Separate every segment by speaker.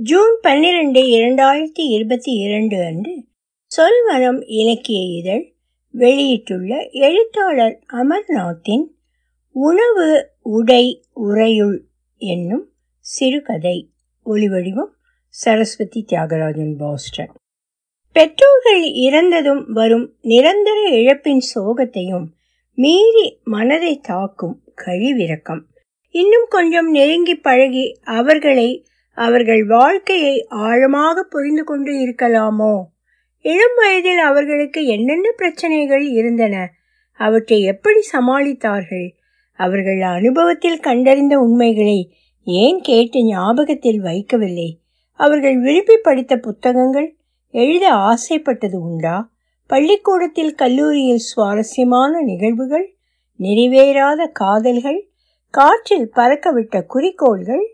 Speaker 1: June பன்னிரண்டு இரண்டாயிரத்தி இருபத்தி இரண்டு அன்று சொல்வனம் இலக்கிய இதழ் வெளியிட்டுள்ள எழுத்தாளர் அமர்நாத்தின் உணவு உடை உறையுள் என்னும் சிறுகதை. ஒளிவடிவம் சரஸ்வதி தியாகராஜன் பாஸ்டன். பெற்றோர்கள் இறந்ததும் வரும் நிரந்தர இழப்பின் சோகத்தையும் மீறி மனதை தாக்கும் கழிவிறக்கம். இன்னும் கொஞ்சம் நெருங்கி பழகி அவர்களை அவர்கள் வாழ்க்கையை ஆழமாக புரிந்து கொண்டு இருக்கலாமோ? இளம் வயதில் அவர்களுக்கு என்னென்ன பிரச்சனைகள் இருந்தன? அவற்றை எப்படி சமாளித்தார்கள்? அவர்கள் அனுபவத்தில் கண்டறிந்த உண்மைகளை ஏன் கேட்டு ஞாபகத்தில் வைக்கவில்லை? அவர்கள் விரும்பி படித்த புத்தகங்கள் எழுத ஆசைப்பட்டது உண்டா? பள்ளிக்கூடத்தில் கல்லூரியில் சுவாரஸ்யமான நிகழ்வுகள் நிறைவேறாத காதல்கள் காற்றில் பறக்கவிட்ட குறிக்கோள்கள்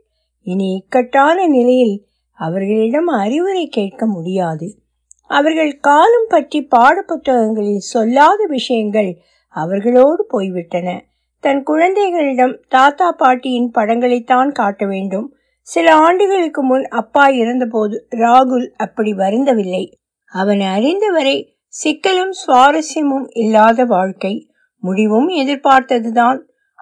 Speaker 1: இனி இக்கட்டான நிலையில் அவர்களிடம் அறிவுரை கேட்க முடியாது. அவர்கள் காலம் பற்றி பாடப்புத்தகங்களில் சொல்லாத விஷயங்கள் அவர்களோடு போய்விட்டன. தன் குழந்தைகளிடம் தாத்தா பாட்டியின் படங்களைத்தான் காட்ட வேண்டும். சில ஆண்டுகளுக்கு முன் அப்பா இருந்தபோது ராகுல் அப்படி வருந்தவில்லை. அவன் அறிந்தவரை சிக்கலும் சுவாரஸ்யமும் இல்லாத வாழ்க்கை. முடிவும் எதிர்பார்த்ததுதான்.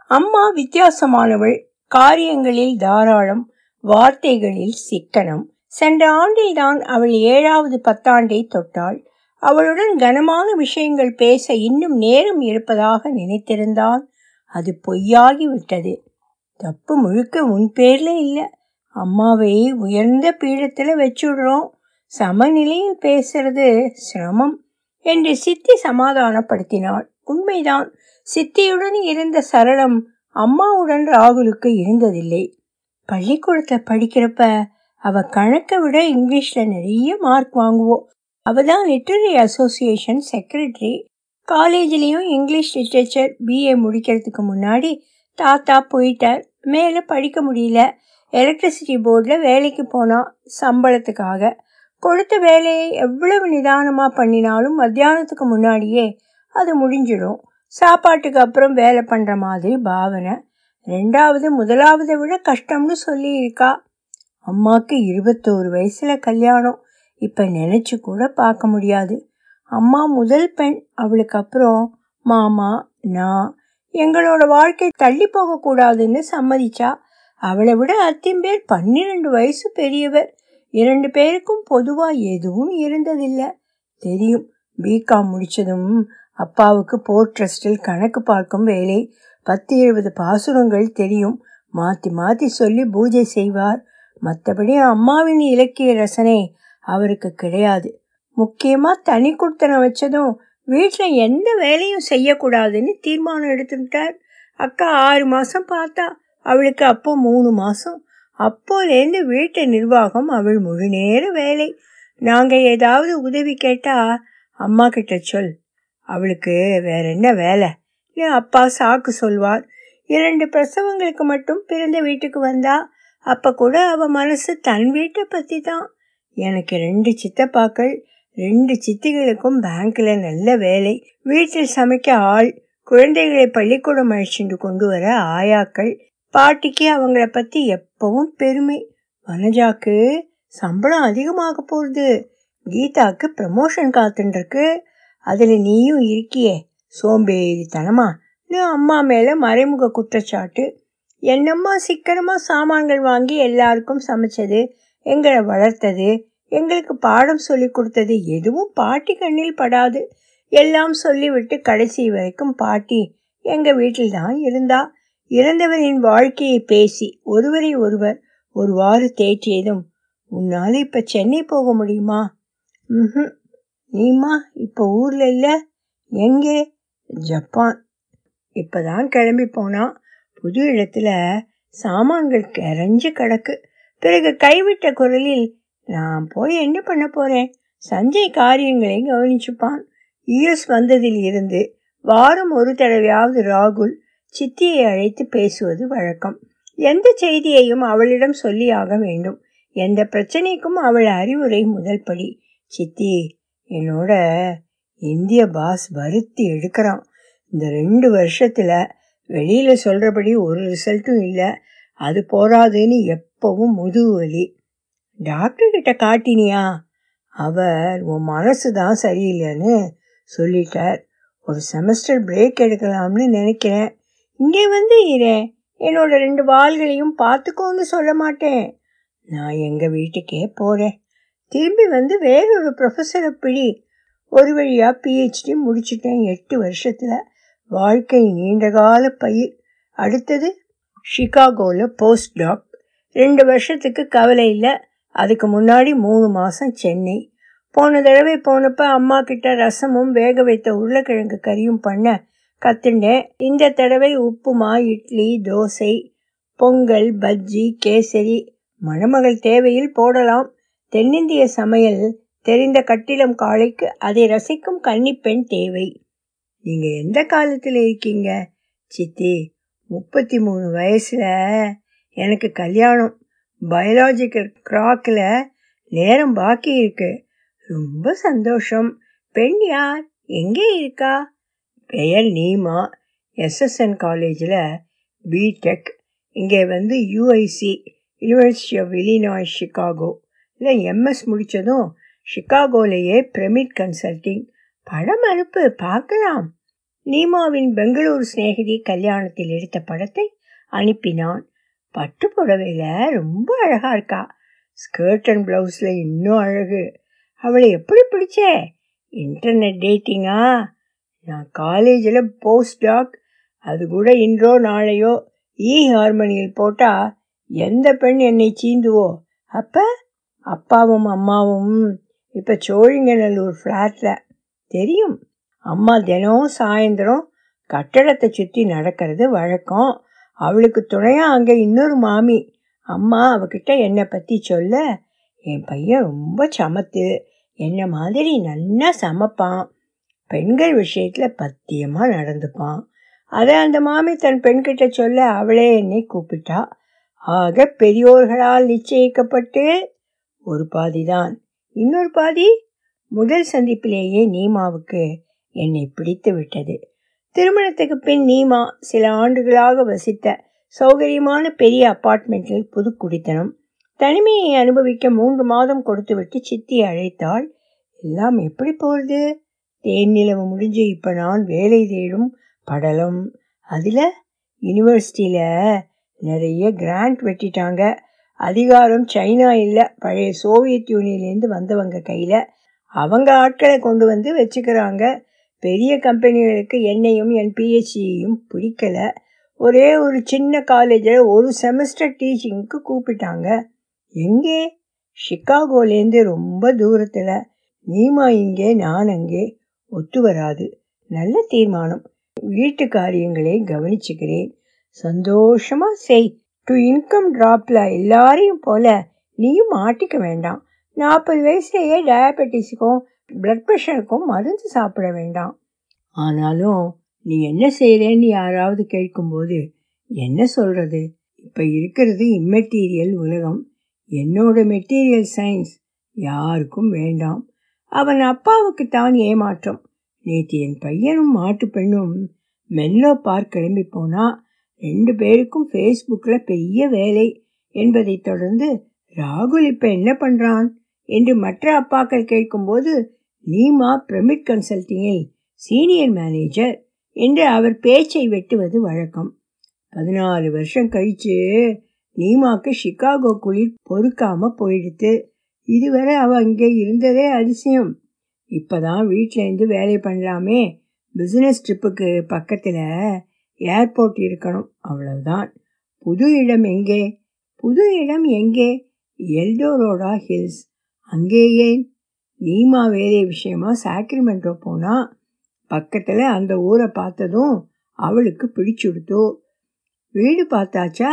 Speaker 1: அம்மா வித்தியாசமானவள். காரியங்களில் தாராளம். வார்த்தைகளில் சிக்கனம். சென்ற ஆண்டில்தான் அவள் ஏழாவது பத்தாண்டை தொட்டாள். அவளுடன் கனமான விஷயங்கள் பேச இன்னும் நேரம் இருப்பதாக நினைத்திருந்தான். அது பொய்யாகி விட்டது தப்பு முழுக்க உன் பேர்ல இல்லை. அம்மாவை உயர்ந்த பீடத்தில் வச்சுடுறோம். சமநிலையில் பேசுறது சிரமம் என்று சித்தி சமாதானப்படுத்தினாள். உண்மைதான். சித்தியுடன் இருந்த சரளம் அம்மாவுடன் ராகுலுக்கு இருந்ததில்லை. பள்ளிக்கூடத்தில் படிக்கிறப்ப அவ கணக்கை விட இங்கிலீஷில் நிறைய மார்க் வாங்குவோம் அவ தான் லிட்ரரி அசோசியேஷன் செக்ரட்டரி. காலேஜ்லேயும் இங்கிலீஷ் லிட்ரேச்சர் பிஏ முடிக்கிறதுக்கு முன்னாடி தாத்தா போயிட்டார். மேலே படிக்க முடியல. எலக்ட்ரிசிட்டி போர்டில் வேலைக்கு போனால் சம்பளத்துக்காக. கொடுத்த வேலையை எவ்வளவு நிதானமாக பண்ணினாலும் மத்தியானத்துக்கு முன்னாடியே அது முடிஞ்சிடும். சாப்பாட்டுக்கு அப்புறம் வேலை பண்ணுற மாதிரி பாவனை. ரெண்டாவது முதலாவதை விட கஷ்டம்னு சொல்லியிருக்கா. அம்மாவுக்கு இருபத்தோரு வயசில் கல்யாணம். இப்போ நினச்சி கூட பார்க்க முடியாது. அம்மா முதல் பெண். அவளுக்கு அப்புறம் மாமா நான் எங்களோட வாழ்க்கை தள்ளி போகக்கூடாதுன்னு சம்மதிச்சா. அவளை விட அத்திம்பேர் பன்னிரெண்டு வயசு பெரியவர். இரண்டு பேருக்கும் பொதுவாக எதுவும் இருந்ததில்லை. தெரியும். பிகாம் முடித்ததும் அப்பாவுக்கு போர்ட் ட்ரஸ்டில் கணக்கு பார்க்கும் வேலை. பத்து எழுபது பாசுரங்கள் தெரியும். மாற்றி மாற்றி சொல்லி பூஜை செய்வார். மற்றபடி அம்மாவின் இலக்கிய ரசனை அவருக்கு கிடையாது. முக்கியமாக தனி கொடுத்தன வச்சதும் வீட்டில் எந்த வேலையும் செய்யக்கூடாதுன்னு தீர்மானம் எடுத்துக்கிட்டார் அக்கா ஆறு மாதம் பார்த்தா அவளுக்கு அப்போ மூணு மாதம் அப்போலேருந்து வீட்டு நிர்வாகம் அவள் முழு நேர வேலை. நாங்கள் ஏதாவது உதவி கேட்டால் அம்மா கிட்ட சொல். அவளுக்கு வேற என்ன வேலை? அப்பா சாக்கு சொல்வார். இரண்டு பிரசவங்களுக்கு மட்டும் பிறந்த வீட்டுக்கு வந்தா அப்போ கூட அவ மனசு தன் வீட்டை பற்றி தான் எனக்கு ரெண்டு சித்தப்பாக்கள் ரெண்டு சித்திகளுக்கும் பேங்க்ல நல்ல வேலை வீட்டில் சமைக்க ஆள் குழந்தைகளை பள்ளிக்கூடம் அழைச்சிட்டு கொண்டு வர ஆயாக்கள் பாட்டிக்கு அவங்கள பற்றி எப்பவும் பெருமை. வனஜாக்கு சம்பளம் அதிகமாக போகுது. கீதாக்கு ப்ரமோஷன் காத்துருக்கு அதில் நீயும் இருக்கியே. சோம்பேறித்தனமா? அம்மா மேலே மறைமுக குற்றச்சாட்டு. என்னம்மா சிக்கனமாக சாமான்கள் வாங்கி எல்லாருக்கும் சமைச்சது எங்களை வளர்த்தது எங்களுக்கு பாடம் சொல்லி கொடுத்தது எதுவும் பாட்டி கண்ணில் படாது. எல்லாம் சொல்லிவிட்டு கடைசி வரைக்கும் பாட்டி எங்கள் வீட்டில் தான் இருந்தா. இறந்தவரின் வாழ்க்கையை பேசி ஒருவரை ஒருவர் ஒருவாறு தேற்றியதும் உன்னால் இப்போ சென்னை போக முடியுமா? ம் நீமா இப்போ ஊரில் இல்லை. எங்கே? ஜப்பான். இப்போதான் கிளம்பி போனால் புது இடத்துல சாமான்கள் கரைஞ்சு கிடக்கு. பிறகு கைவிட்ட குரலில் நான் போய் என்ன பண்ண போறேன்? சஞ்சய் காரியங்களை கவனிச்சுப்பான். யூஎஸ் வந்ததில் இருந்து வாரம் ஒரு தடவையாவது ராகுல் சித்தியை அழைத்து பேசுவது வழக்கம். எந்த செய்தியையும் அவளிடம் சொல்லியாக வேண்டும். எந்த பிரச்சனைக்கும் அவள் அறிவுரை முதல் படி. சித்தி என்னோட இந்திய பாஸ் வருத்தி எடுக்கிறான். இந்த ரெண்டு வருஷத்தில் வெளியில் சொல்கிறபடி ஒரு ரிசல்ட்டும் இல்லை. அது போராதுன்னு எப்பவும் முதுகு வலி. டாக்டர்கிட்ட காட்டினியா? அவர் உன் மனசு தான் சரியில்லைன்னு சொல்லிட்டார். ஒரு செமஸ்டர் பிரேக் எடுக்கலாம்னு நினைக்கிறேன். இங்கே வந்து இரேன் என்னோட ரெண்டு வாள்களையும் பார்த்துக்கோன்னு சொல்ல மாட்டேன். நான் எங்கள் வீட்டுக்கே போகிறேன் திரும்பி வந்து வேறொரு ப்ரொஃபஸரை பிடி ஒரு வழியாக பிஹெச்டி முடிச்சிட்டேன் எட்டு வருஷத்தில். வாழ்க்கை நீண்டகால பயிர் அடுத்தது ஷிகாகோவில் போஸ்ட் டாக் ரெண்டு வருஷத்துக்கு கவலை இல்லை. அதுக்கு முன்னாடி மூணு மாதம் சென்னை. போன தடவை போனப்ப அம்மா கிட்ட ரசமும் வேக வைத்த உருளைக்கிழங்கு கறியும் பண்ண கத்துண்டேன். இந்த தடவை உப்புமா இட்லி தோசை பொங்கல் பஜ்ஜி கேசரி மணமகள் தேவையில் போடலாம். தென்னிந்திய சமையல் தெரிந்த கட்டிடம் காளைக்கு அதை ரசிக்கும் கன்னிப்பெண் தேவை. நீங்க எந்த காலத்தில் இருக்கீங்க? சித்தி முப்பத்தி மூணு வயசுல. எனக்கு கல்யாணம். பயாலாஜிக்கல் கிராக்கில் நேரம் பாக்கி இருக்கு. ரொம்ப சந்தோஷம். பெண் யார்? எங்கே இருக்கா? பெயர் நீமா. எஸ்எஸ்என் காலேஜில் பிடெக் இங்கே வந்து UIC University of Illinois Chicago இல்லை எம்எஸ் முடித்ததும் சிகாகோலேயே பிரமிட் கன்சல்டிங். படம் அனுப்பு பார்க்கலாம். நீமாவின் பெங்களூர் சிநேகிதி கல்யாணத்தில் எடுத்த படத்தை அனுப்பினான். பட்டு புடவையில் ரொம்ப அழகா இருக்கா. ஸ்கர்ட் அண்ட் ப்ளவுஸில் இன்னும் அழகு. அவளை எப்படி பிடிச்சே? இன்டர்நெட் டேட்டிங்கா? நான் காலேஜில் போஸ்ட் டாக். அது கூட இன்றோ நாளையோ இ ஹார்மோனியில் போட்டால் எந்த பெண் என்னை சீந்துவோ அப்போ அப்பாவும் அம்மாவும் இப்போ சோழிங்கநல்லூர் ஃப்ளாட்டில் தெரியும். அம்மா தினம் சாயந்தரம் கட்டடத்தை சுற்றி நடக்கிறது வழக்கம். அவளுக்கு துணையாக அங்கே இன்னொரு மாமி. அம்மா அவகிட்ட என்னை பற்றி சொல்ல என் பையன் ரொம்ப சமத்து. என்ன மாதிரி நல்லா சமைப்பான். பெண்கள் விஷயத்தில் பத்தியமாக நடந்துப்பான். அதை அந்த மாமி தன் பெண்கிட்ட சொல்ல அவளே என்னை கூப்பிட்டா. ஆக பெரியோர்களால் நிச்சயிக்கப்பட்டு ஒரு பாதி தான் இன்னொரு பாதி முதல் சந்திப்பிலேயே நீமாவுக்கு என்னை பிடித்து விட்டது. திருமணத்துக்கு பின் நீமா சில ஆண்டுகளாக வசித்த சௌகரியமான பெரிய அப்பார்ட்மெண்ட்டில் புது குடித்தனம் தனிமையை அனுபவிக்க மூன்று மாதம் கொடுத்துவிட்டு சித்தி அழைத்தாள். எல்லாம் எப்படி போகுது? தேன் நிலவு முடிஞ்சு இப்போ நான் வேலை தேடும் படலம். அதில் யூனிவர்சிட்டியில் நிறைய கிராண்ட் வெட்டிட்டாங்க. அதிகாரம் சைனா இல்லை. பழைய சோவியத் யூனியன்லேருந்து வந்தவங்க கையில் அவங்க ஆட்களை கொண்டு வந்து வச்சுக்கிறாங்க. பெரிய கம்பெனிகளுக்கு என்னையும் என் பிஹெச்டியையும் பிடிக்கல. ஒரே ஒரு சின்ன காலேஜில் ஒரு செமஸ்டர் டீச்சிங்க்கு கூப்பிட்டாங்க. எங்கே? ஷிகாகோலேருந்து ரொம்ப தூரத்தில். நீமா இங்கே நான் அங்கே. ஒத்து வராது. நல்ல தீர்மானம். வீட்டு காரியங்களை கவனிச்சுக்கிறேன். சந்தோஷமாக செய். டு இன்கம் ட்ராப்பில் எல்லாரையும் போல நீயும் மாட்டிக்க வேண்டாம். நாற்பது வயசுலேயே டயபெட்டிஸுக்கும் பிளட் ப்ரெஷருக்கும் மருந்து சாப்பிட வேண்டாம். ஆனாலும் நீ என்ன செய்கிறேன்னு யாராவது கேட்கும்போது என்ன சொல்கிறது இப்போ இருக்கிறது இம்மெட்டீரியல் உலகம். என்னோட மெட்டீரியல் சயின்ஸ் யாருக்கும் வேண்டாம். அவன் அப்பாவுக்கு தான் ஏமாற்றம். நேற்று என் பையனும் மாட்டு பெண்ணும் மெல்லோ பார்க் கிளம்பி போனால் ரெண்டு பேருக்கும் ஃபேஸ்புக்கில் பெரிய வேலை என்பதை தொடர்ந்து ராகுல் இப்போ என்ன பண்ணுறான் என்று மற்ற அப்பாக்கள் கேட்கும்போது நீமா பிரமிட் கன்சல்டிங்கில் சீனியர் மேனேஜர் என்று அவர் பேச்சை வெட்டுவது வழக்கம். பதினாலு வருஷம் கழிச்சு நீமாக்கு சிகாகோ குளிர் பொறுக்காமல் போயிடுத்து. இதுவரை அவ இங்கே இருந்ததே அதிசயம். இப்பதான் வீட்டிலேருந்து வேலை பண்ணலாமே. பிஸ்னஸ் ட்ரிப்புக்கு பக்கத்தில் ஏர்போர்ட் இருக்கணும். அவ்வளவுதான். புது இடம் எங்கே? புது இடம் எங்கே? El Dorado Hills. அங்கே ஏன் நீமா வேலை விஷயமா சாக்ரிமெண்டோ போனா பக்கத்தில் அந்த ஊரை பார்த்ததும் அவளுக்கு பிடிச்சுடுத்து. வீடு பார்த்தாச்சா?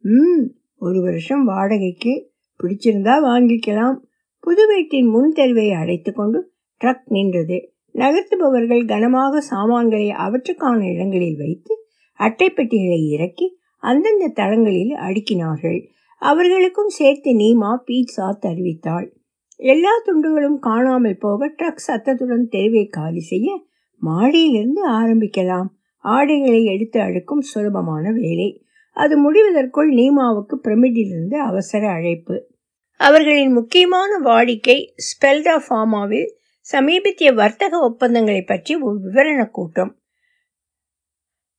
Speaker 1: ம் ஒரு வருஷம் வாடகைக்கு பிடிச்சிருந்தா வாங்கிக்கலாம். புது வீட்டின் முன் தெருவை அடைத்து கொண்டு ட்ரக் நின்றது. நகர்த்துபவர்கள் கனமாக சாமான்களை அவற்றுக்கான இடங்களில் வைத்து அட்டைப்பெட்டிகளை இறக்கி அந்தந்த தளங்களில் அடுக்கினார்கள். அவர்களுக்கும் சேர்த்து நீமா பீட்சா தருவித்தாள். எல்லா துண்டுகளும் காணாமல் போக ட்ரக் சத்தத்துடன் தெருவை காலி செய்ய மாடியிலிருந்து ஆரம்பிக்கலாம். ஆடைகளை எடுத்து அடுக்கும் சுலபமான வேலை. அது முடிவதற்குள் நீமாவுக்கு பிரமிடிலிருந்து அவசர அழைப்பு. அவர்களின் முக்கியமான வாடிக்கை ஸ்பெல்டா ஃபார்மாவில் சமீபத்திய வர்த்தக ஒப்பந்தங்களை பற்றி ஒரு விவரண கூட்டம்.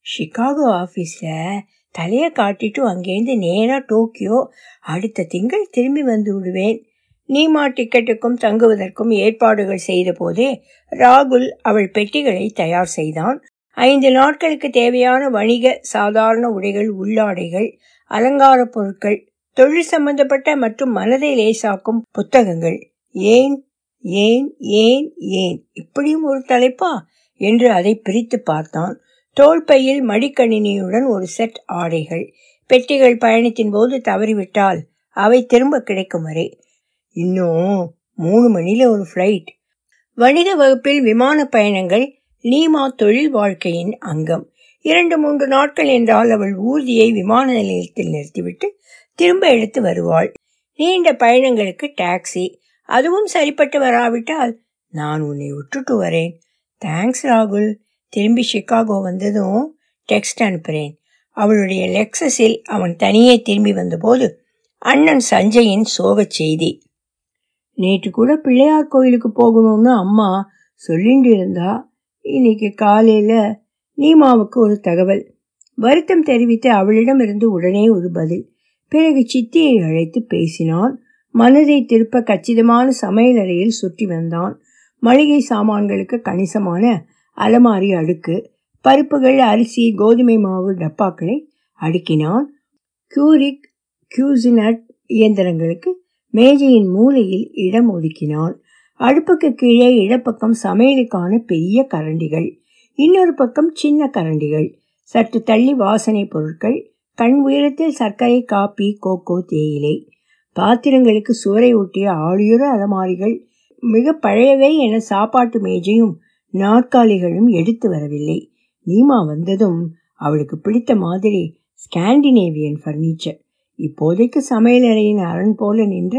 Speaker 1: சிகாகோ ஆஃபீஸில் தலையை காட்டிட்டு அங்கேருந்து நேராக டோக்கியோ அடுத்த திங்கள் திரும்பி வந்து விடுவேன். நீமா டிக்கெட்டுக்கும் தங்குவதற்கும் ஏற்பாடுகள் செய்த போதே ராகுல் அவள் பெட்டிகளை தயார் செய்தான். ஐந்து நாட்களுக்கு தேவையான வணிக சாதாரண உடைகள் உள்ளாடைகள் அலங்கார பொருட்கள் தொழில் சம்பந்தப்பட்ட மற்றும் மனதை லேசாக்கும் புத்தகங்கள் ஏன் ஏன் ஏன் ஏன்? இப்படியும் ஒரு தலைப்பா? என்று அதை பிரித்து பார்த்தான். தோள்பையில் மடிக்கணினியுடன் ஒரு செட் ஆடைகள். பெட்டிகள் பயணத்தின் போது தவறிவிட்டால் அவை திரும்ப கிடைக்கும் வரை. இன்னும் மூணு மணில ஒரு ஃப்ளைட் வணிக வகுப்பில் விமான பயணங்கள் நீமா தொழில் வாழ்க்கையின் அங்கம். இரண்டு மூன்று நாட்கள் என்றால் அவள் ஊர்தியை விமான நிலையத்தில் நிறுத்திவிட்டு திரும்ப எடுத்து வருவாள். நீண்ட பயணங்களுக்கு டாக்ஸி அதுவும் சரிப்பட்டு வராவிட்டால் நான் உன்னை விட்டுட்டு வரேன். தேங்க்ஸ் ராகுல். திரும்பி சிகாகோ வந்ததும் டெக்ஸ்ட் அனுப்புகிறேன் அவளுடைய லெக்ஸஸில் அவன் தனியே திரும்பி வந்தபோது அண்ணன் சஞ்சயின் சோகச் செய்தி. நேற்று கூட பிள்ளையார் கோயிலுக்கு போகணும்னு அம்மா சொல்லிட்டு இருந்தா இன்னைக்கு காலையில் நீமாவுக்கு ஒரு தகவல். வருத்தம் தெரிவித்து அவளிடமிருந்து உடனே ஒரு பதில். பிறகு சித்தியை அழைத்து பேசினான் மனதை திருப்ப கச்சிதமான சமையலறையில் சுற்றி வந்தான். மளிகை சாமான்களுக்கு கணிசமான அலமாரி அடுக்கு பருப்புகள் அரிசி கோதுமை மாவு டப்பாக்களை அடுக்கினான். கியூரிக் கியூசினட் இயந்திரங்களுக்கு மேஜையின் மூலையில் இடம் ஒதுக்கினான். அடுப்புக்கு கீழே இடப்பக்கம் சமையலுக்கான பெரிய கரண்டிகள் இன்னொரு பக்கம் சின்ன கரண்டிகள். சற்று தள்ளி வாசனை பொருட்கள் கண் உயரத்தில் சர்க்கரை காப்பி கோகோ தேயிலை. பாத்திரங்களுக்கு சுவரை ஒட்டிய ஆளியுற அலமாரிகள் மிக பழையவை என சாப்பாட்டு மேஜையும் நாற்காலிகளும் எடுத்து வரவில்லை. நீமா வந்ததும் அவளுக்கு பிடித்த மாதிரி ஸ்காண்டினேவியன் ஃபர்னிச்சர் இப்போதைக்கு சமையலறையின் அரண் போல நின்ற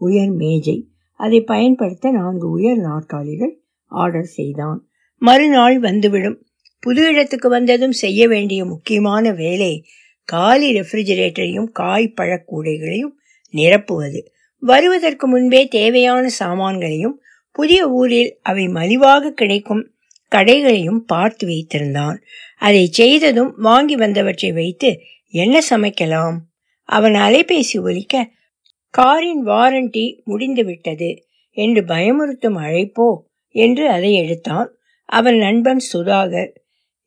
Speaker 1: உயர் மேஜை. அதை பயன்படுத்த நான்கு உயர் நாற்காலிகள் ஆர்டர் செய்தான். மறுநாள் வந்துவிடும். புது இடத்துக்கு வந்ததும் செய்ய வேண்டிய முக்கியமான வேலை காலி ரெஃப்ரிஜரேட்டரையும் காய் பழக்கூடைகளையும் நிரப்புவது. வருவதற்கு முன்பே தேவையான சாமான்களையும் புதிய ஊரில் அவை மலிவாக கிடைக்கும் கடைகளையும் பார்த்து வைத்திருந்தான். அதை செய்ததும் வாங்கி வந்தவற்றை வைத்து என்ன சமைக்கலாம்? அவன் அலைபேசி ஒலிக்க காரின் வாரண்டி முடிந்துவிட்டது. என்று பயமுறுத்தும் அழைப்போ? என்று அதை எடுத்தான். அவன் நண்பன் சுதாகர்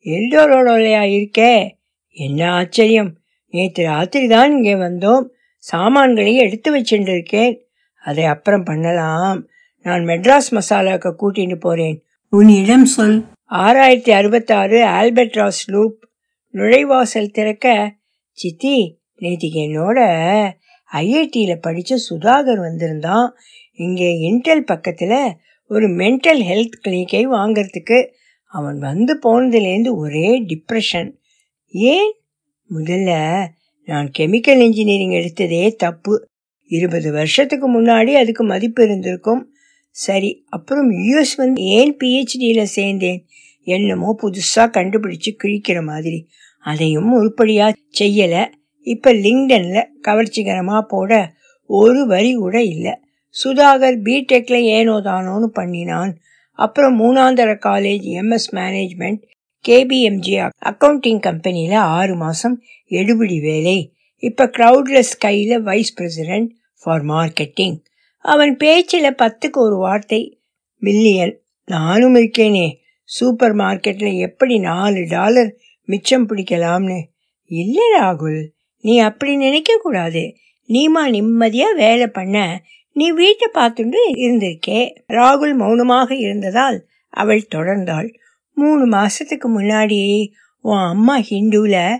Speaker 1: எல்டோரோடோலையா இருக்கே? என்ன ஆச்சரியம். நேற்று ராத்திரி தான் இங்கே வந்தோம். சாமான்களை எடுத்து வச்சுருக்கேன் அதை அப்புறம் பண்ணலாம். நான் மெட்ராஸ் மசாலாக்கு கூட்டிட்டு போறேன். உன்னிடம் சொல். ஆறாயிரத்தி அறுபத்தாறு ஆல்பர்ட்ராஸ் லூப். நுழைவாசல் திறக்க. சித்தி நேற்றுக்கு என்னோட ஐஐடியில் படித்த சுதாகர் வந்திருந்தான். இங்கே இன்டெல் பக்கத்தில் ஒரு மென்டல் ஹெல்த் கிளினிக்கை வாங்கிறதுக்கு. அவன் வந்து போனதுலேருந்து ஒரே டிப்ரெஷன். ஏன்? முதல்ல நான் கெமிக்கல் இன்ஜினியரிங் எடுத்ததே தப்பு. இருபது வருஷத்துக்கு முன்னாடி அதுக்கு மதிப்பு இருந்திருக்கும். சரி அப்புறம் யூஎஸ் வந்து ஏன் பிஹெச்டியில் சேர்ந்தேன்? என்னமோ புதுசாக கண்டுபிடிச்சு கிழிக்கிற மாதிரி. அதையும் உருப்படியாக செய்யலை. இப்போ லிங்டனில் கவர்ச்சிகரமாக போட ஒரு வரி கூட இல்லை. சுதாகர் பிடெக்கில் ஏனோ தானோன்னு பண்ணினான். அப்புறம் மூணாந்தர college MS management KPMG accounting கம்பெனியில் ஆறு மாதம் எடுபிடி வேலை. இப்போ க்ரௌட்லெஸ் கையில் வைஸ் பிரசிடென்ட் ஃபார் மார்க்கெட்டிங் அவன் பேச்சில் பத்துக்கு ஒரு வார்த்தை மில்லியன் நானும் இருக்கேனே. சூப்பர் மார்க்கெட்டில் எப்படி நாலு டாலர் மிச்சம் பிடிக்கலாம்னு? இல்லை ராகுல் நீ அப்படி நினைக்கக்கூடாது நீமா நிம்மதியாக வேலை பண்ண. நீ வீட்டை பார்த்துட்டு இருந்திருக்கே. ராகுல் மௌனமாக இருந்ததால் அவள் தொடர்ந்தாள். மூணு மாசத்துக்கு முன்னாடி உன் அம்மா ஹிந்துல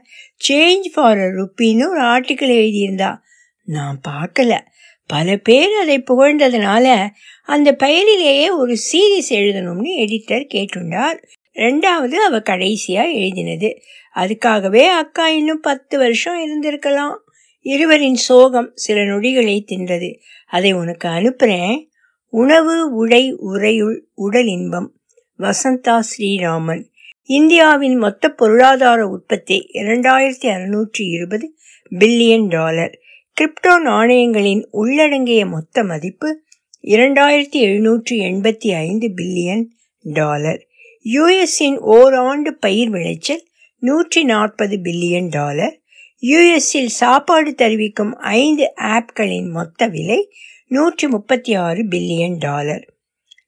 Speaker 1: சேஞ்ச் ஃபார் அ ருப்பின்னு ஒரு ஆர்டிக்கிள் எழுதியிருந்தா. நான் பார்க்கல. பல பேர் அதை புகழ்ந்ததுனால அந்த பெயரிலேயே ஒரு சீரீஸ் எழுதணும்னு எடிட்டர் கேட்டுண்டார். ரெண்டாவது அவ கடைசியா எழுதினது. அதுக்காகவே அக்கா இன்னும் பத்து வருஷம் இருந்திருக்கலாம். இருவரின் சோகம் சில நொடிகளை தின்றது. அதை உனக்கு அனுப்புறேன். உணவு உடை உரையுள் உடல் இன்பம். வசந்தா ஸ்ரீராமன் இந்தியாவின் மொத்த பொருளாதார உற்பத்தி இரண்டாயிரத்தி அறுநூற்றி இருபது பில்லியன் டாலர். கிரிப்டோ நாணயங்களின் உள்ளடங்கிய மொத்த மதிப்பு இரண்டாயிரத்தி எழுநூற்றி எண்பத்தி ஐந்து பில்லியன் டாலர். யுஎஸ்ஸின் ஓராண்டு பயிர் விளைச்சல் நூற்றி நாற்பது பில்லியன் டாலர். யுஎஸ்ஸில் சாப்பாடு தெரிவிக்கும் ஐந்து ஆப்களின் மொத்த விலை நூற்றி முப்பத்தி ஆறு பில்லியன் டாலர்.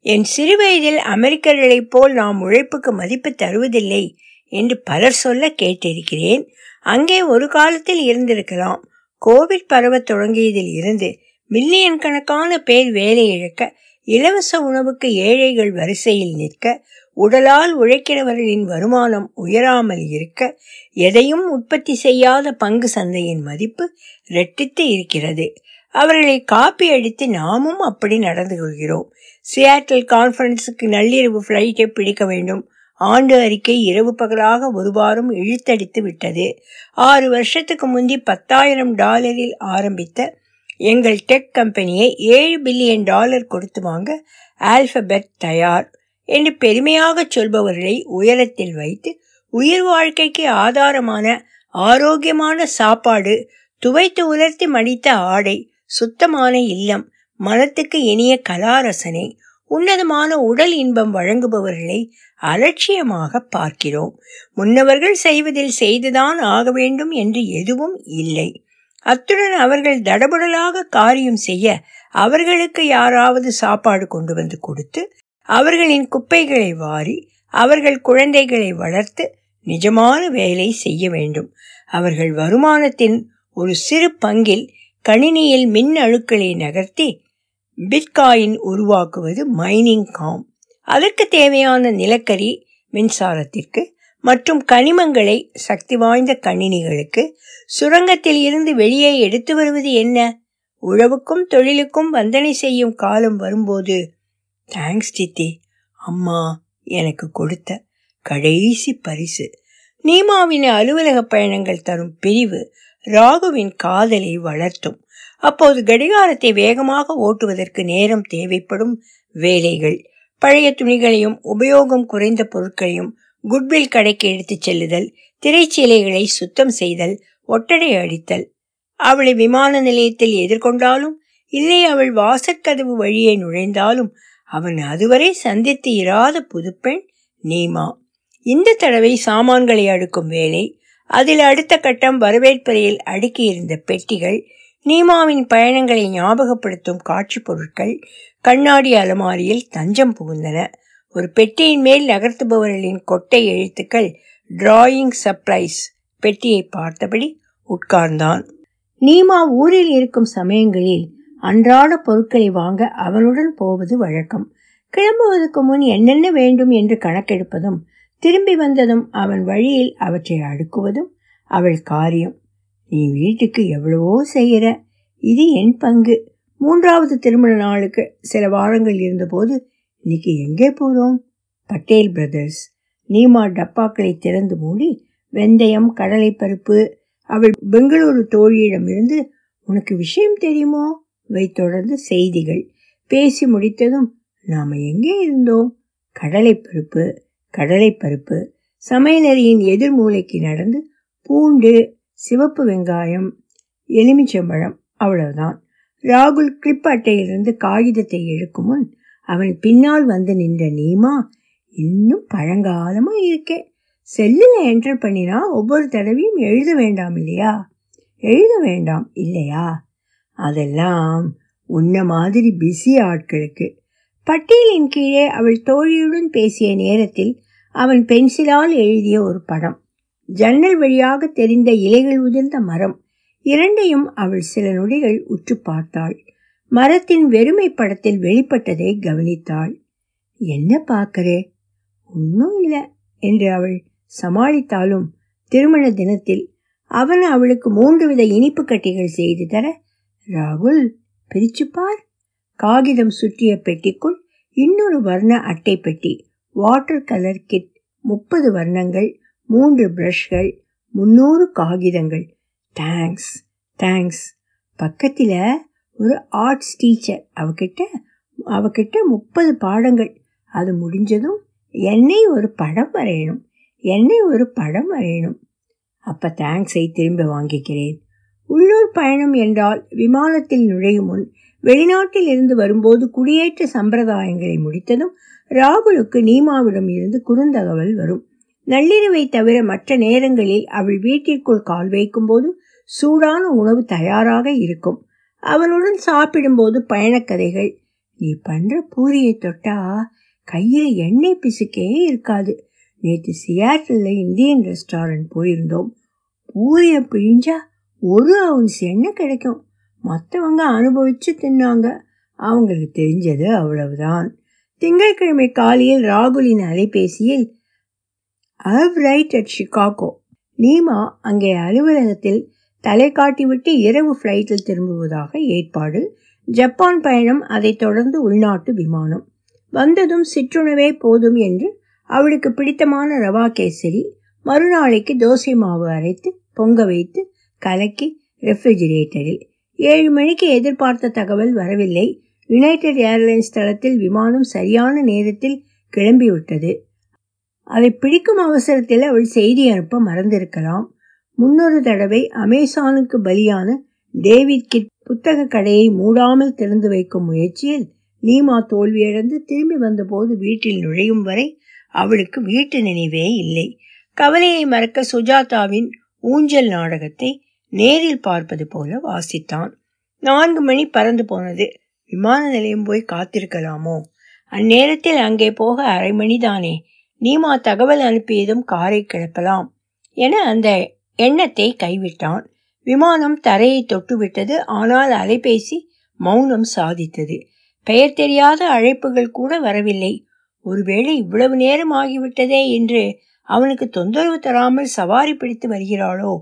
Speaker 1: என் சிறுவயதில் அமெரிக்கர்களைப் போல் நாம் உழைப்புக்கு மதிப்பு தருவதில்லை என்று பலர் சொல்ல கேட்டிருக்கிறேன். அங்கே ஒரு காலத்தில் இருந்திருக்கலாம். கோவிட் பரவத் தொடங்கியதில் இருந்து மில்லியன் கணக்கான பேர் வேலை இழக்க இலவச உணவுக்கு ஏழைகள் வரிசையில் நிற்க உடலால் உழைக்கிறவர்களின் வருமானம் உயராமல் இருக்க எதையும் உற்பத்தி செய்யாத பங்கு சந்தையின் மதிப்பு ரெட்டித்து இருக்கிறது. அவர்களை காப்பி அடித்து நாமும் அப்படி நடந்து கொள்கிறோம். சியாட்டில் கான்ஃபரன்ஸுக்கு நள்ளிரவு ஃப்ளைட்டை பிடிக்க வேண்டும். ஆண்டு அறிக்கை இரவு பகலாக ஒரு வாரம் இழுத்தடித்து விட்டது. ஆறு வருஷத்துக்கு முந்தி பத்தாயிரம் டாலரில் ஆரம்பித்த எங்கள் டெக் கம்பெனியை ஏழு பில்லியன் டாலர் கொடுத்து வாங்க ஆல்பபெட் தயார் என்று பெருமையாக சொல்பவர்களை உயரத்தில் வைத்து உயிர் வாழ்க்கைக்கு ஆதாரமான ஆரோக்கியமான சாப்பாடு துவைத்து உலர்த்தி மடித்த ஆடை சுத்தமான இல்லம் மனத்துக்கு இனிய கலாரசனை உன்னதமான உடல் இன்பம் வழங்குபவர்களை அலட்சியமாக பார்க்கிறோம். முன்னவர்கள் செய்வதில் செய்துதான் ஆக வேண்டும் என்று எதுவும் இல்லை. அத்துடன் அவர்கள் தடபுடலாக காரியம் செய்ய அவர்களுக்கு யாராவது சாப்பாடு கொண்டு வந்து கொடுத்து அவர்களின் குப்பைகளை வாரி அவர்கள் குழந்தைகளை வளர்த்து நிஜமான வேலை செய்ய வேண்டும். அவர்கள் வருமானத்தின் ஒரு சிறு பங்கில் கணினியில் மின் அணுக்களை நகர்த்தி பிட்காயின் உருவாக்குவது மைனிங் காம். அதற்கு தேவையான நிலக்கரி மின்சாரத்திற்கு மற்றும் கனிமங்களை சக்தி வாய்ந்த கணினிகளுக்கு சுரங்கத்தில் இருந்து வெளியே எடுத்து வருவது என்ன? உழவுக்கும் தொழிலுக்கும் வந்தனை செய்யும் காலம் வரும்போது. தேங்க்ஸ் சித்தி. அம்மா எனக்கு கொடுத்த கடைசி பரிசு. நீமாவின் அலுவலக பயணங்கள் தரும் பிரிவு ராகுவின் காதலை வளர்த்தும். அப்போது கடிகாரத்தை வேகமாக ஓட்டுவதற்கு நேரம் தேவைப்படும் வேலைகள். பழைய துணிகளையும் உபயோகம் குறைந்த பொருட்களையும் குட்வில் கடைக்கு எடுத்துச் செல்லுதல் திரைச்சீலைகளை சுத்தம் செய்தல் ஒட்டடை அடித்தல். அவளை விமான நிலையத்தில் எதிர்கொண்டாலும் இல்லை அவள் வாசற்கதவு வழியே நுழைந்தாலும் அவன் அதுவரை சந்தித்து இராத புதுப்பெண் நீமா. இந்த தடவை சாமான்களை அடுக்கும் வேலை அதில் அடுத்த கட்டம் வரவேற்பறையில் அடுக்கியிருந்த பெட்டிகள் நீமாவின் பயணங்களை ஞாபகப்படுத்தும் காட்சி பொருட்கள் கண்ணாடி அலமாரியில் தஞ்சம் புகுந்தன. ஒரு பெட்டியின் மேல் நகர்த்துபவர்களின் கொட்டை எழுத்துக்கள் டிராயிங் சர்ப்ரைஸ் பெட்டியை பார்த்தபடி உட்கார்ந்தான். நீமா ஊரில் இருக்கும் சமயங்களில் அன்றாட பொருட்களை வாங்க அவனுடன் போவது வழக்கம். கிளம்புவதற்கு முன் என்னென்ன வேண்டும் என்று கணக்கெடுப்பதும் திரும்பி வந்ததும் அவன் வழியில் அவற்றை அடுக்குவதும் அவள் காரியம். நீ வீட்டுக்கு எவ்வளவோ செய்கிற. இது என் பங்கு. மூன்றாவது திருமண நாளுக்கு சில வாரங்கள் இருந்தபோது இன்னைக்கு எங்கே போகிறோம் பட்டேல் பிரதர்ஸ் நீமா டப்பாக்களை திறந்து மூடி வெந்தயம் கடலைப்பருப்பு அவள் பெங்களூரு தோழியிடமிருந்து உனக்கு விஷயம் தெரியுமோ? வை தொடர்ந்து செய்திகள். பேசி முடித்ததும் நாம் எங்கே இருந்தோம்? கடலைப்பருப்பு கடலைப்பருப்பு. சமையலறையின் எதிர் மூலைக்கு நடந்து பூண்டு சிவப்பு வெங்காயம் எலுமிச்சம்பழம் அவ்வளவுதான். ராகுல் கிளிப் அட்டையிலிருந்து காகிதத்தை எடுக்கும் முன் அவன் பின்னால் வந்து நின்ற நீமா இன்னும் பழங்காலமா இருக்கே. செல்லில் என்டர் பண்ணினா ஒவ்வொரு தடவையும் எழுத வேண்டாம் இல்லையா? எழுத வேண்டாம் இல்லையா? அதெல்லாம் உன்ன மாதிரி பிஸி ஆட்களுக்கு. பட்டியலின் கீழே அவள் தோழியுடன் பேசிய நேரத்தில் அவன் பென்சிலால் எழுதிய ஒரு படம். ஜன்னல் வழியாக தெரிந்த இலைகள் உதிர்ந்த மரம். இரண்டையும் அவள் சில நொடிகள் உற்று பார்த்தாள். மரத்தின் வெறுமை படத்தில் வெளிப்பட்டதை கவனித்தாள். என்ன பார்க்கறே? ஒன்றும் இல்லை என்று அவள் சமாளித்தாலும் திருமண தினத்தில் அவன் அவளுக்கு மூன்று வித இனிப்பு கட்டிகள் செய்து தர ராகுல் பிரிச்சுப்பார் காகிதம் சுற்றிய பெட்டிக்குள் இன்னொரு வர்ண அட்டை பெட்டி வாட்டர் கலர் கிட் முப்பது வர்ணங்கள் மூன்று பிரஷ்கள் முன்னூறு காகிதங்கள். தேங்க்ஸ் தேங்க்ஸ் பக்கத்தில் ஒரு ஆர்ட்ஸ் டீச்சர் அவகிட்ட அவகிட்ட முப்பது பாடங்கள். அது முடிஞ்சதும் என்னை ஒரு படம் வரையணும் என்னை ஒரு படம் வரையணும். அப்போ தேங்க்ஸை திரும்ப வாங்கிக்கிறேன். உள்ளூர் பயணம் என்றால் விமானத்தில் நுழையும் முன் வெளிநாட்டில் இருந்து வரும்போது குடியேற்ற சம்பிரதாயங்களை முடித்ததும் ராகுலுக்கு நீமாவிடம் இருந்து குறுந்தகவல் வரும். நள்ளிரவை தவிர மற்ற நேரங்களில் அவள் வீட்டிற்குள் கால் வைக்கும்போது சூடான உணவு தயாராக இருக்கும். அவளுடன் சாப்பிடும்போது பயணக்கதைகள். நீ பண்ற பூரியை தொட்டா கையில் எண்ணெய் பிசுக்கே இருக்காது. நேற்று சியாட்டில் இந்தியன் ரெஸ்டாரண்ட் போயிருந்தோம். பூரியை பிழிஞ்சா ஒரு அவுன்ஸ் எண்ணெய் கிடைக்கும். மற்றவங்க அனுபவிச்சு தின்னாங்க. அவங்களுக்கு தெரிஞ்சது அவ்வளவுதான். திங்கட்கிழமை காலையில் ராகுலின் அலைபேசியில் arrived at Chicago Neema அங்கே அலுவலகத்தில் தலை காட்டிவிட்டு இரவு ஃப்ளைட்டில் திரும்புவதாக ஏற்பாடு. ஜப்பான் பயணம் அதைத் தொடர்ந்து உள்நாட்டு விமானம். வந்ததும் சிற்றுணவே போதும் என்று அவளுக்கு பிடித்தமான ரவா கேசரி மறுநாளைக்கு தோசை மாவு அரைத்து பொங்க வைத்து கலக்கி ரெஃப்ரிஜிரேட்டரில் ஏழு மணிக்கு எதிர்பார்த்த தகவல் வரவில்லை. யுனைடெட் ஏர்லைன்ஸ் தளத்தில் விமானம் சரியான நேரத்தில் கிளம்பிவிட்டது. அதை பிடிக்கும் அவசரத்தில் அவள் செய்தி அனுப்ப மறந்திருக்கலாம். முன்னொரு தடவை அமேசானுக்கு பலியான டேவிட் கிட் புத்தக கடையை மூடாமல் திறந்து வைக்கும் முயற்சியில் நீமா தோல்வியடைந்து திரும்பி வந்தபோது வீட்டில் நுழையும் வரை அவளுக்கு வீட்டு நினைவே இல்லை. கவலையை மறக்க சுஜாதாவின் ஊஞ்சல் நாடகத்தை நேரில் பார்ப்பது போல வாசித்தான். நான்கு மணி பறந்து போனது. விமான நிலையம் போய் காத்திருக்கலாமோ? அந்நேரத்தில் அங்கே போக அரை மணிதானே? நீமா தகவல் அனுப்பியதும் காரை கிளப்பலாம் என அந்த எண்ணத்தை கைவிட்டான். விமானம் தரையை தொட்டுவிட்டது. ஆனால் அலைபேசி மௌனம் சாதித்தது. பெயர் தெரியாத அழைப்புகள் கூட வரவில்லை. ஒருவேளை இவ்வளவு நேரம் ஆகிவிட்டதே என்று அவனுக்கு தொந்தரவு தராமல் சவாரி பிடித்து வருகிறாளோ?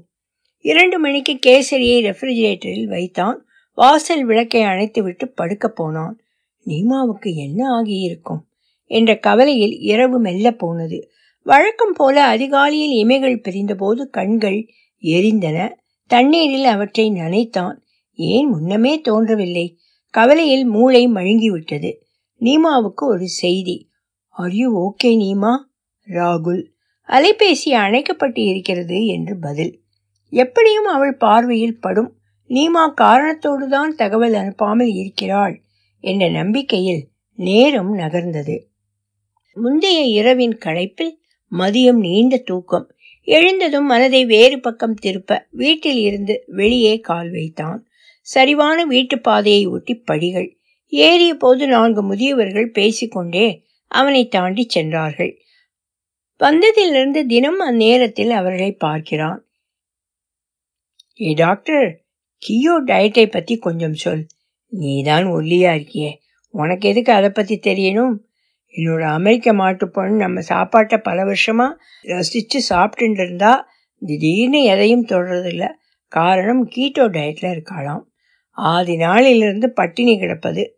Speaker 1: இரண்டு மணிக்கு கேசரியை ரெஃப்ரிஜிரேட்டரில் வைத்தான். வாசல் விளக்கை அணைத்துவிட்டு படுக்க போனான். நீமாவுக்கு என்ன ஆகியிருக்கும்? என்ற கவலையில் இரவு மெல்ல போனது. வழக்கம் போல அதிகாலையில் இமைகள் பிரிந்தபோது கண்கள் எரிந்தன. தண்ணீரில் அவற்றை நனைத்தான். ஏன் முன்னமே தோன்றவில்லை? கவலையில் மூளை மழுங்கிவிட்டது. நீமாவுக்கு ஒரு செய்தி. Are you okay Neema? ராகுல். அலைபேசி அணைக்கப்பட்டு இருக்கிறது என்று பதில். எப்படியும் அவள் பார்வையில் படும். நீமா காரணத்தோடு தான் தகவல் அனுப்பாமல் இருக்கிறாள் என்ற நம்பிக்கையில் நேரம் நகர்ந்தது. முந்தைய இரவின் களைப்பில் மதியம் நீண்ட தூக்கம். எழுந்ததும் மனதை வேறு பக்கம் திருப்ப வீட்டில் இருந்து வெளியே கால் வைத்தான். சரிவான வீட்டு பாதையை ஒட்டி படிகள். ஏறிய போது நான்கு முதியவர்கள் பேசிக்கொண்டே அவனை தாண்டி சென்றார்கள். வந்ததிலிருந்து தினம் அந்நேரத்தில் அவர்களை பார்க்கிறான். ஏ டாக்டர் கியோ டயட்டை பத்தி கொஞ்சம் சொல். நீதான் ஒல்லியா இருக்கியே. உனக்கு எதுக்கு அதை பத்தி தெரியணும்? என்னோட அமெரிக்க மாட்டுப்பொண்ணு நம்ம சாப்பாட்டை பல வருஷமா ரசிச்சு சாப்பிட்டு இருந்தா திடீர்னு எதையும் தொடரதில்ல காரணம் கீட்டோ டயட்ல இருக்காளாம். ஆதி நாளிலிருந்து பட்டினி கிடப்பது.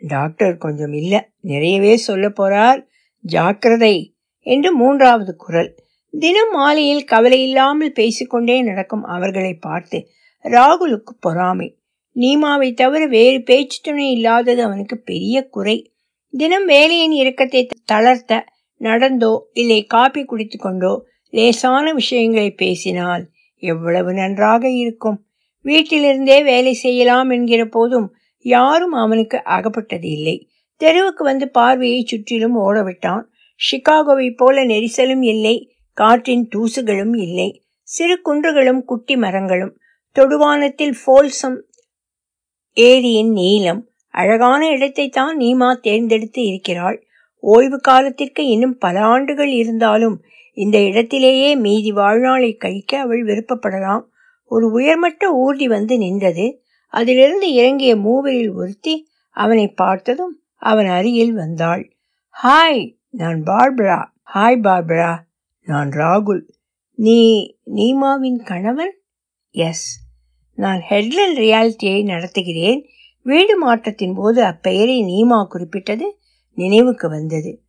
Speaker 1: டாக்டர் கொஞ்சம் இல்லை நிறையவே சொல்ல போறார். ஜாக்கிரதை என்று மூன்றாவது குரல். தினம் மாலையில் கவலையில்லாமல் பேசிக்கொண்டே நடக்கும் அவர்களை பார்த்து ராகுலுக்கு பொறாமை. நீமாவை தவிர வேறு பேச்சு துணை இல்லாதது அவனுக்கு பெரிய குறை. தினம் வேலையின் இறக்கத்தை தளர்த்த நடந்தோ இல்லை காப்பி குடித்து கொண்டோ லேசான விஷயங்களை பேசினால் எவ்வளவு நன்றாக இருக்கும். வீட்டிலிருந்தே வேலை செய்யலாம் என்கிற போதும் யாரும் அவனுக்கு அகப்பட்டது இல்லை. தெருவுக்கு வந்து பார்வையை சுற்றிலும் ஓடவிட்டான். சிகாகோவை போல நெரிசலும் இல்லை காற்றின் தூசுகளும் இல்லை. சிறு குன்றுகளும் குட்டி மரங்களும் தொடுவானத்தில் ஃபோல்சம் ஏரியின் நீளம் அழகான இடத்தைத்தான் நீமா தேர்ந்தெடுத்து இருக்கிறாள். ஓய்வு காலத்திற்கு இன்னும் பல ஆண்டுகள் இருந்தாலும் இந்த இடத்திலேயே மீதி வாழ்நாளை கழிக்க அவள் விருப்பப்படலாம். ஒரு உயர்மட்ட ஊர்தி வந்து நின்றது. அதிலிருந்து இறங்கிய மூவரில் ஒருத்தி அவனை பார்த்ததும் அவன் அருகில் வந்தாள். ஹாய் நான் பார்பரா. Hi Barbara. நான் ராகுல். நீ நீமாவின் கணவன்? எஸ் நான் ஹெட்லன் ரியாலிட்டியை நடத்துகிறேன். வீடு மாற்றத்தின் போது அப்பெயரை நீமா குறிப்பிட்டது நினைவுக்கு வந்தது.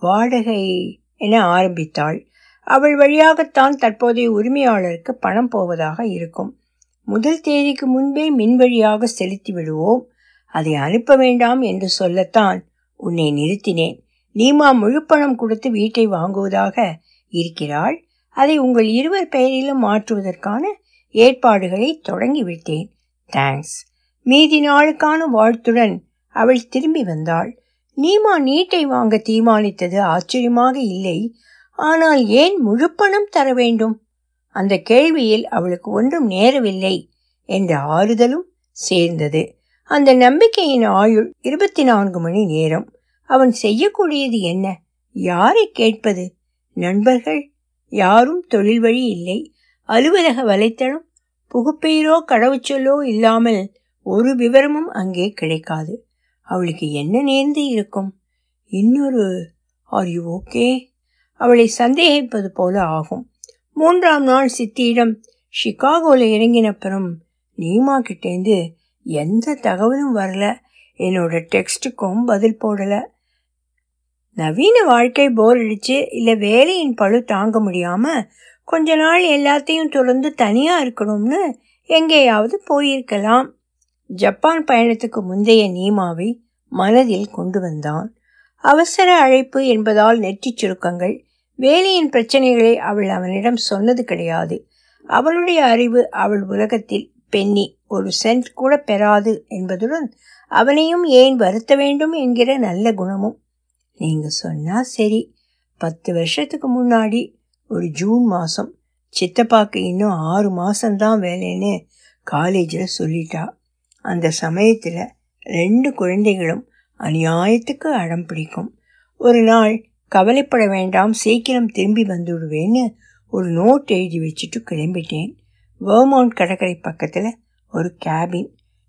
Speaker 1: வாடகை என ஆரம்பித்தாள். அவள் வழியாகத்தான் தற்போதைய உரிமையாளருக்கு பணம் போவதாக இருக்கும். முதல் தேதிக்கு முன்பே மின் வழியாக செலுத்தி விடுவோம். அதை அனுப்ப வேண்டாம் என்று சொல்லத்தான் உன்னை நிறுத்தினேன். நீமா முழுப்பணம் கொடுத்து வீட்டை வாங்குவதாக இருக்கிறாள். அதை உங்கள் இருவர் பெயரிலும் மாற்றுவதற்கான ஏற்பாடுகளை தொடங்கிவிட்டேன். தேங்க்ஸ். மீதி நாளுக்கான வாழ்த்துடன் அவள் திரும்பி வந்தாள். நீமா நீட்டை வாங்க தீர்மானித்தது ஆச்சரியமாக இல்லை. ஆனால் ஏன் முழுப்பணம் தர வேண்டும்? அந்த கேள்வியில் அவளுக்கு ஒன்றும் நேரவில்லை என்ற ஆறுதலும் சேர்ந்தது. அந்த நம்பிக்கையின் ஆயுள் இருபத்தி நான்கு மணி நேரம். அவன் செய்யக்கூடியது என்ன? யாரை கேட்பது? நண்பர்கள்? யாரும் தொழில் வழி இல்லை. அலுவலக வலைத்தளம்? புகுப்பெயரோ கடவுச்சொல்லோ இல்லாமல் ஒரு விவரமும் அங்கே கிடைக்காது. அவளுக்கு என்ன நேர்ந்து இருக்கும்? இன்னொரு ஆர் யூ ஓகே அவளை சந்தேகிப்பது போல ஆகும். மூன்றாம் நாள் சித்தியிடம் ஷிகாகோவில் இறங்கினப்புறம் நீமா கிட்டேந்து எந்த தகவலும் வரல. என்னோட டெக்ஸ்ட்டுக்கும் பதில் போடலை. நவீன வாழ்க்கை போர் அடிச்சு இல்லை வேலையின் பழு தாங்க முடியாமல் கொஞ்ச நாள் எல்லாத்தையும் தொடர்ந்து தனியாக இருக்கணும்னு எங்கேயாவது போயிருக்கலாம். ஜப்பான் பயணத்துக்கு முந்தைய நீமாவை மனதில் கொண்டு வந்தான். அவசர அழைப்பு என்பதால் நெற்றிச் சுருக்கங்கள் வேலையின் பிரச்சனைகளை அவள் அவனிடம் சொன்னது கிடையாது. அவளுடைய அறிவு அவள் உலகத்தில் பெண்ணி ஒரு சென்ட் கூட பெறாது என்பதுடன் அவனையும் ஏன் வருத்த வேண்டும் என்கிற நல்ல குணமும். நீங்க சொன்னா சரி பத்து வருஷத்துக்கு முன்னாடி ஒரு ஜூன் மாதம் சித்தப்பாக்கு இன்னும் ஆறு மாதம்தான் வேலைன்னு காலேஜில் சொல்லிட்டா. அந்த சமயத்தில் ரெண்டு குழந்தைகளும் அநியாயத்துக்கு அடம் பிடிக்கும். ஒரு நாள் கவலைப்பட வேண்டாம் சீக்கிரம் திரும்பி வந்துடுவேன்னு ஒரு நோட் எழுதி வச்சுட்டு கிளம்பிட்டேன். வேர்மவுண்ட் கடற்கரை பக்கத்தில் ஒரு கேபின்.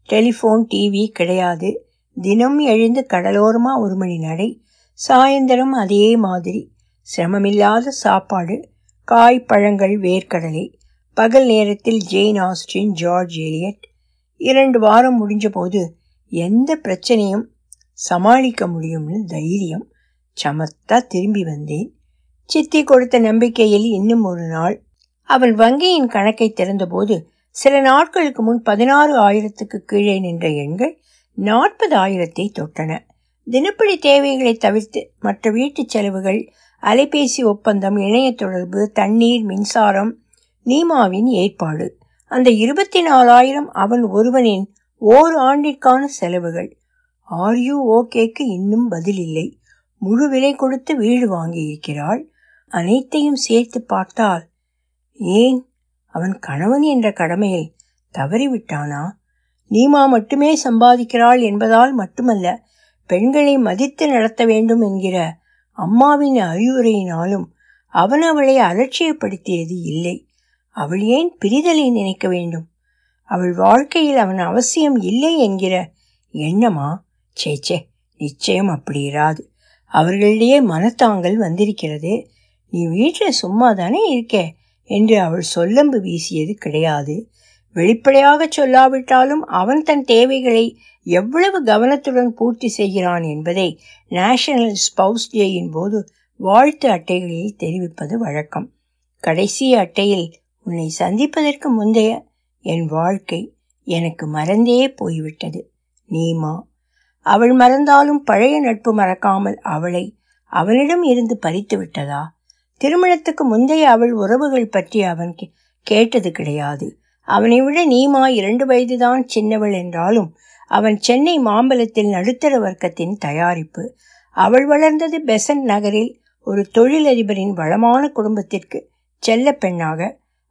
Speaker 1: டெலிஃபோன் டிவி கிடையாது. தினம் எழுந்து கடலோரமாக ஒரு மணி நடை. சாயந்தரம் அதே மாதிரி. சிரமமில்லாத சாப்பாடு காய் பழங்கள் வேர்க்கடலை. பகல் நேரத்தில் ஜெயின் ஆஸ்டின் ஜார்ஜ் ஏலியட் இரண்டு வாரம் முடிஞ்ச போது எந்த பிரச்சனையும் சமாளிக்க முடியும்னு தைரியம் சமத்தா திரும்பி வந்தேன். சித்தி கொடுத்த நம்பிக்கையில் இன்னும் ஒரு நாள் அவள் வங்கியின் கணக்கை திறந்தபோது சில நாட்களுக்கு முன் பதினாறு ஆயிரத்துக்கு கீழே நின்ற எண்கள் நாற்பது ஆயிரத்தை தொட்டன. தினப்படி தேவைகளை தவிர்த்து மற்ற வீட்டு செலவுகள் அலைபேசி ஒப்பந்தம் இணைய தொடர்பு தண்ணீர் மின்சாரம் நீமாவின் ஏற்பாடு. அந்த இருபத்தி நாலாயிரம் அவன் ஒருவனின் ஓர் ஆண்டிற்கான செலவுகள். ஆர்யூ ஓகேக்கு இன்னும் பதில் இல்லை முழு விலை கொடுத்து வீடு வாங்கியிருக்கிறாள். அனைத்தையும் சேர்த்து பார்த்தால் ஏன் அவன் கணவன் என்ற கடமையில் தவறிவிட்டானா? நீமா மட்டுமே சம்பாதிக்கிறாள் என்பதால் மட்டுமல்ல பெண்களை மதித்து நடத்த வேண்டும் என்கிற அம்மாவின் அறிவுரையினாலும் அவன் அவளை அலட்சியப்படுத்தியது இல்லை. அவள் ஏன் பிரிதலை நினைக்க வேண்டும்? அவள் வாழ்க்கையில் அவன் அவசியம் இல்லை என்கிற எண்ணமா? சேச்சே நிச்சயம் அப்படி இராது. அவர்களிடையே மனத்தாங்கல் வந்திருக்கிறது. நீ வீட்டில் சும்மா தானே இருக்கே? என்று அவள் சொல்லம்பு வீசியது கிடையாது. வெளிப்படையாக சொல்லாவிட்டாலும் அவன் தன் தேவைகளை எவ்வளவு கவனத்துடன் பூர்த்தி செய்கிறான் என்பதை நேஷனல் ஸ்பவுஸ் டேயின் போது வாழ்த்து அட்டைகளில் தெரிவிப்பது வழக்கம். கடைசி அட்டையில் உன்னை சந்திப்பதற்கு முந்தைய என் வாழ்க்கை எனக்கு மறந்தே போய்விட்டது. நீமா அவள் மறந்தாலும் பழைய நட்பு மறக்காமல் அவளை அவனிடம் இருந்து பறித்து விட்டதா? திருமணத்துக்கு முந்தைய அவள் உறவுகள் பற்றி அவன் கேட்டது கிடையாது. அவனை விட நீமா இரண்டு வயதுதான் சின்னவள் என்றாலும் அவன் சென்னை மாம்பலத்தில் நடுத்தர வர்க்கத்தின் தயாரிப்பு. அவள் வளர்ந்தது பெசன் நகரில் ஒரு தொழிலதிபரின் வளமான குடும்பத்திற்கு செல்ல பெண்ணாக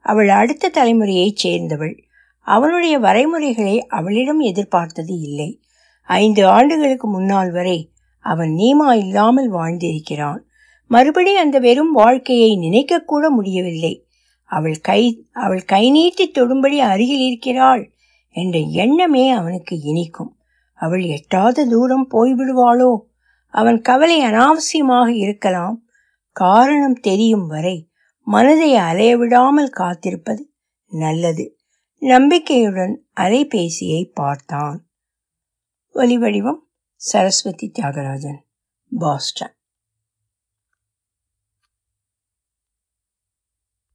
Speaker 1: அவள் அடுத்த தலைமுறையைச் சேர்ந்தவள். அவனுடைய வரைமுறைகளை அவளிடம் எதிர்பார்த்தது இல்லை. ஐந்து ஆண்டுகளுக்கு முன்னால் வரை அவன் நீமா இல்லாமல் வாழ்ந்திருக்கிறான். மறுபடி அந்த வெறும் வாழ்க்கையை நினைக்கக்கூட முடியவில்லை. அவள் கை அவள் கை நீட்டி தொடும்படி அருகில் இருக்கிறாள் என்ற எண்ணமே அவனுக்கு இனிக்கும். அவள் எட்டாத தூரம் போய்விடுவாளோ? அவன் கவலை அனாவசியமாக இருக்கலாம். காரணம் தெரியும் வரை மனதை அலைய விடாமல் காத்திருப்பது நல்லது. நம்பிக்கையுடன் அலைபேசியை பார்த்தான். ஒலிவடிவம் சரஸ்வதி தியாகராஜன் பாஸ்டன்.